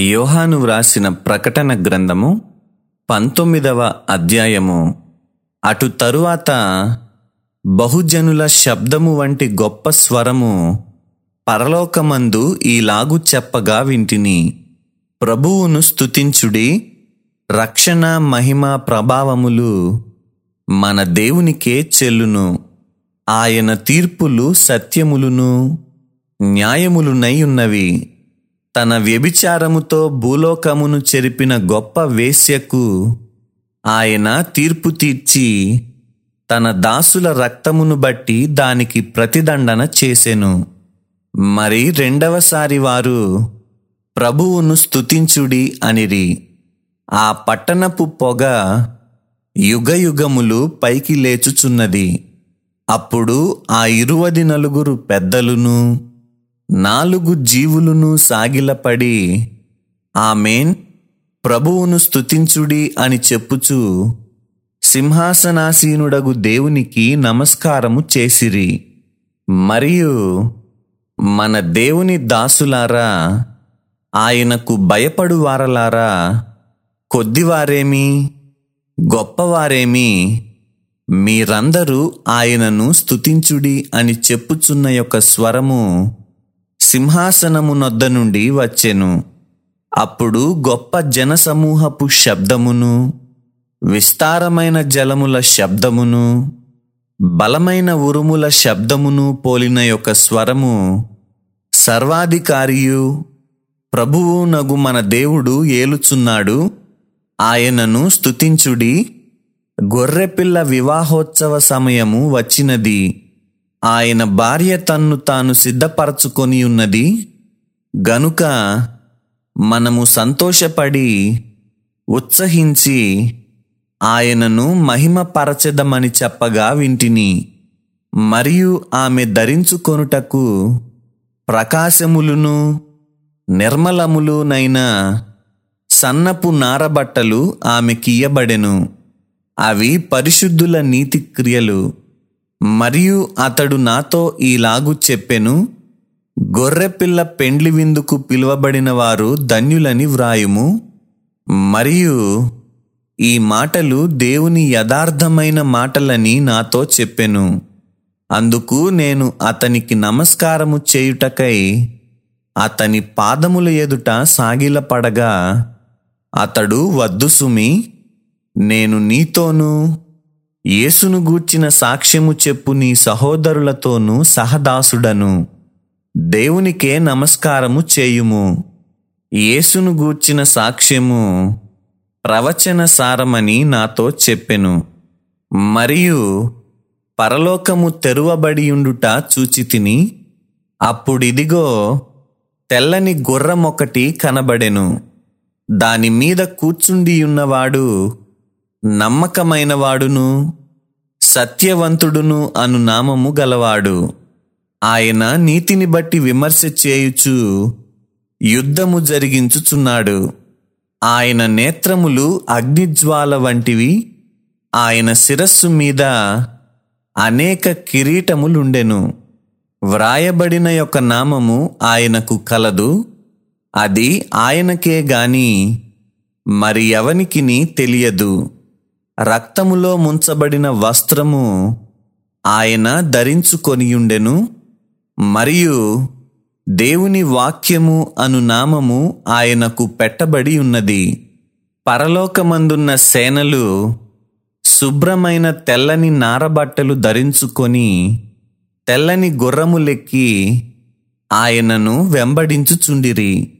యోహాను వ్రాసిన ప్రకటన గ్రంథము పంతొమ్మిదవ అధ్యాయము. అటు తరువాత బహుజనుల శబ్దము వంటి గొప్ప స్వరము పరలోకమందు ఈలాగు చెప్పగా వింటిని. ప్రభువును స్తుతించుడి రక్షణ మహిమ ప్రభావములు మన దేవునికే చెల్లును. ఆయన తీర్పులు సత్యములును న్యాయములునై ఉన్నవి. తన వ్యభిచారముతో భూలోకమును చెరిపిన గొప్ప వేశ్యకు ఆయన తీర్పు తీర్చి తన దాసుల రక్తమును బట్టి దానికి ప్రతిదండన చేసెను. మరి రెండవసారి వారు ప్రభువును స్తుతించుడి అనిరి. ఆ పట్టణపు పొగ యుగయుగములు పైకి లేచుచున్నది. అప్పుడు ఆ ఇరువది నలుగురు పెద్దలును నాలుగు జీవులును సాగిలపడి ఆమెన్ ప్రభువును స్తుతించుడి అని చెప్పుచు సింహాసనాసీనుడగు దేవునికి నమస్కారము చేసిరి. మరియు మన దేవుని దాసులారా ఆయనకు భయపడు వారలారా కొద్దివారేమి గొప్పవారేమి మీరందరూ ఆయనను స్తుతించుడి అని చెప్పుచున్న యొక్క స్వరము సింహాసనము నొద్ద నుండి వచ్చెను. అప్పుడు గొప్ప జనసమూహపు శబ్దమును విస్తారమైన జలముల శబ్దమును బలమైన ఉరుముల శబ్దమును పోలిన యొక్క స్వరము సర్వాధికారియు ప్రభువు నగు మన దేవుడు ఏలుచున్నాడు. ఆయనను స్తుతించుడి గొర్రెపిల్ల వివాహోత్సవ సమయము వచ్చినది. ఆయన భార్య తన్ను తాను సిద్ధపరచుకొని ఉన్నది. గనుక మనము సంతోషపడి ఉత్సహించి ఆయనను మహిమపరచెదమని చెప్పగా వింటిని. మరియు ఆమె ధరించుకొనుటకు ప్రకాశములును నిర్మలములునైన సన్నపు నారబట్టలు ఆమెకియ్యబడెను. అవి పరిశుద్ధుల నీతి క్రియలు మరియు అతడు నాతో ఈలాగు చెప్పెను గొర్రెపిల్ల పెండ్లి విందుకు పిలువబడిన వారు ధన్యులని వ్రాయుము. మరియు ఈ మాటలు దేవుని యథార్థమైన మాటలని నాతో చెప్పెను. అందుకు నేను అతనికి నమస్కారము చేయుటకై అతని పాదముల ఎదుట సాగిలపడగా అతడు వద్దు సుమి నేను నీతోనూ యేసును గూర్చిన సాక్ష్యము చెప్పు నీ సహోదరులతోనూ సహదాసుడను. దేవునికే నమస్కారము చేయుము. యేసును గూర్చిన సాక్ష్యము ప్రవచన సారమని నాతో చెప్పెను. మరియు పరలోకము తెరువబడియుండుట చూచితిని అప్పుడిదిగో తెల్లని గుర్రమొకటి కనబడెను. దాని మీద కూర్చుండియున్నవాడు నమ్మకమైనవాడును సత్యవంతుడును అను నామము గలవాడు. ఆయన నీతిని బట్టి విమర్శ చేయుచు యుద్ధము జరిగించుచున్నాడు. ఆయన నేత్రములు అగ్నిజ్వాల వంటివి ఆయన శిరస్సు మీద అనేక కిరీటములుండెను. వ్రాయబడిన యొక్క నామము ఆయనకు కలదు అది ఆయనకే గాని మరి ఎవనికిని తెలియదు. రక్తములో ముంచబడిన వస్త్రము ఆయన ధరించుకొనియుండెను మరియు దేవుని వాక్యము అను నామము ఆయనకు పెట్టబడి ఉన్నది పరలోకమందున్న సేనలు శుభ్రమైన తెల్లని నారబట్టలు ధరించుకొని తెల్లని గుర్రములెక్కి ఆయనను వెంబడించుచుండిరి.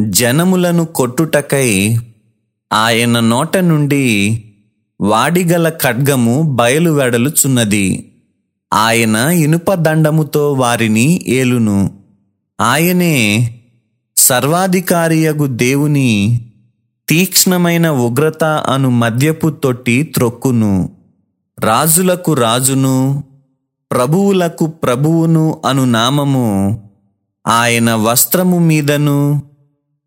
జనములను కొట్టుటకై ఆయన నోట నుండి వాడిగల ఖడ్గము బయలు వెడలుచున్నది ఆయన ఇనుప దండముతో వారిని ఏలును. ఆయనే సర్వాధికారియగు దేవుని తీక్ష్ణమైన ఉగ్రత అను మద్యపు తొట్టి త్రొక్కును. రాజులకు రాజును ప్రభువులకు ప్రభువును అను నామము ఆయన వస్త్రము మీదను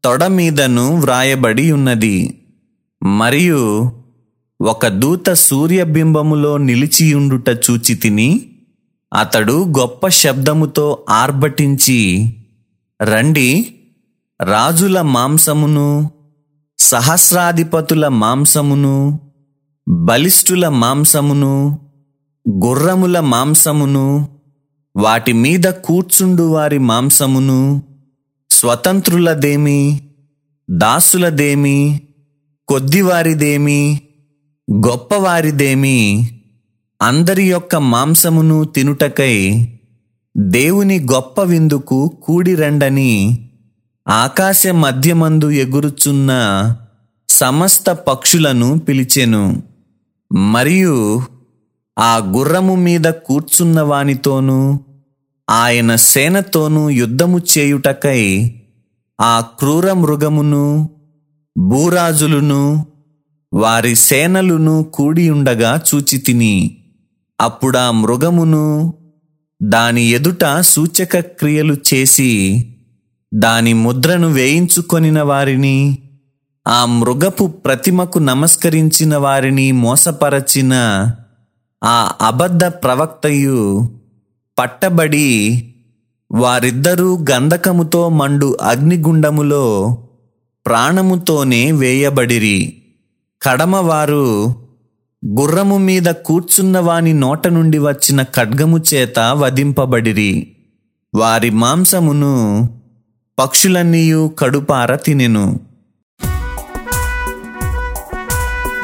తొడ మీదను వ్రాయబడి ఉన్నది మరియు ఒక దూత సూర్యబింబములో నిలిచియుండుట చూచి తిని అతడు గొప్ప శబ్దముతో ఆర్భటించి రండి రాజుల మాంసమును సహస్రాధిపతుల మాంసమును బలిష్ఠుల మాంసమును గుర్రముల మాంసమును వాటి మీద కూర్చుండు వారి మాంసమును స్వతంత్రులదేమి దాసులదేమి కొద్దివారిదేమి గొప్పవారిదేమి అందరి యొక్క మాంసమును తినుటకై దేవుని గొప్ప విందుకు కూడిరండని ఆకాశ మధ్యమందు ఎగురుచున్న సమస్త పక్షులను పిలిచెను. మరియు ఆ గుర్రము మీద కూర్చున్న వానితోనూ ఆయన సేనతోనూ యుద్ధము చేయుటకై ఆ క్రూర మృగమును భూరాజులును వారి సేనలును కూడియుండగా చూచితిని అప్పుడా మృగమును దాని ఎదుట సూచక క్రియలు చేసి దాని ముద్రను వేయించుకొనిన వారిని ఆ మృగపు ప్రతిమకు నమస్కరించిన వారిని మోసపరచిన ఆ అబద్ధ ప్రవక్తయు పట్టబడి వారిద్దరూ గంధకముతో మండు అగ్నిగుండములో ప్రాణముతోనే వేయబడిరి. కడమవారు గుర్రము మీద కూర్చున్న వాని నోట నుండి వచ్చిన ఖడ్గము చేత వధింపబడిరి. వారి మాంసమును పక్షులన్నీయు కడుపార తినెను.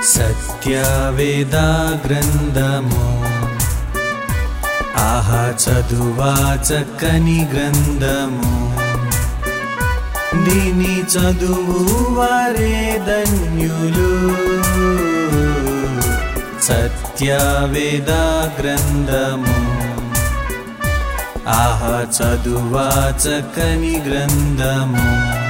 సత్యవేద గ్రంథము ఆహా చదువా చక్కని గ్రంథము. దీని చదువు వారే ధన్యులు. సత్యవేద గ్రంథము. ఆహ చదువా చక్కని గ్రంథము.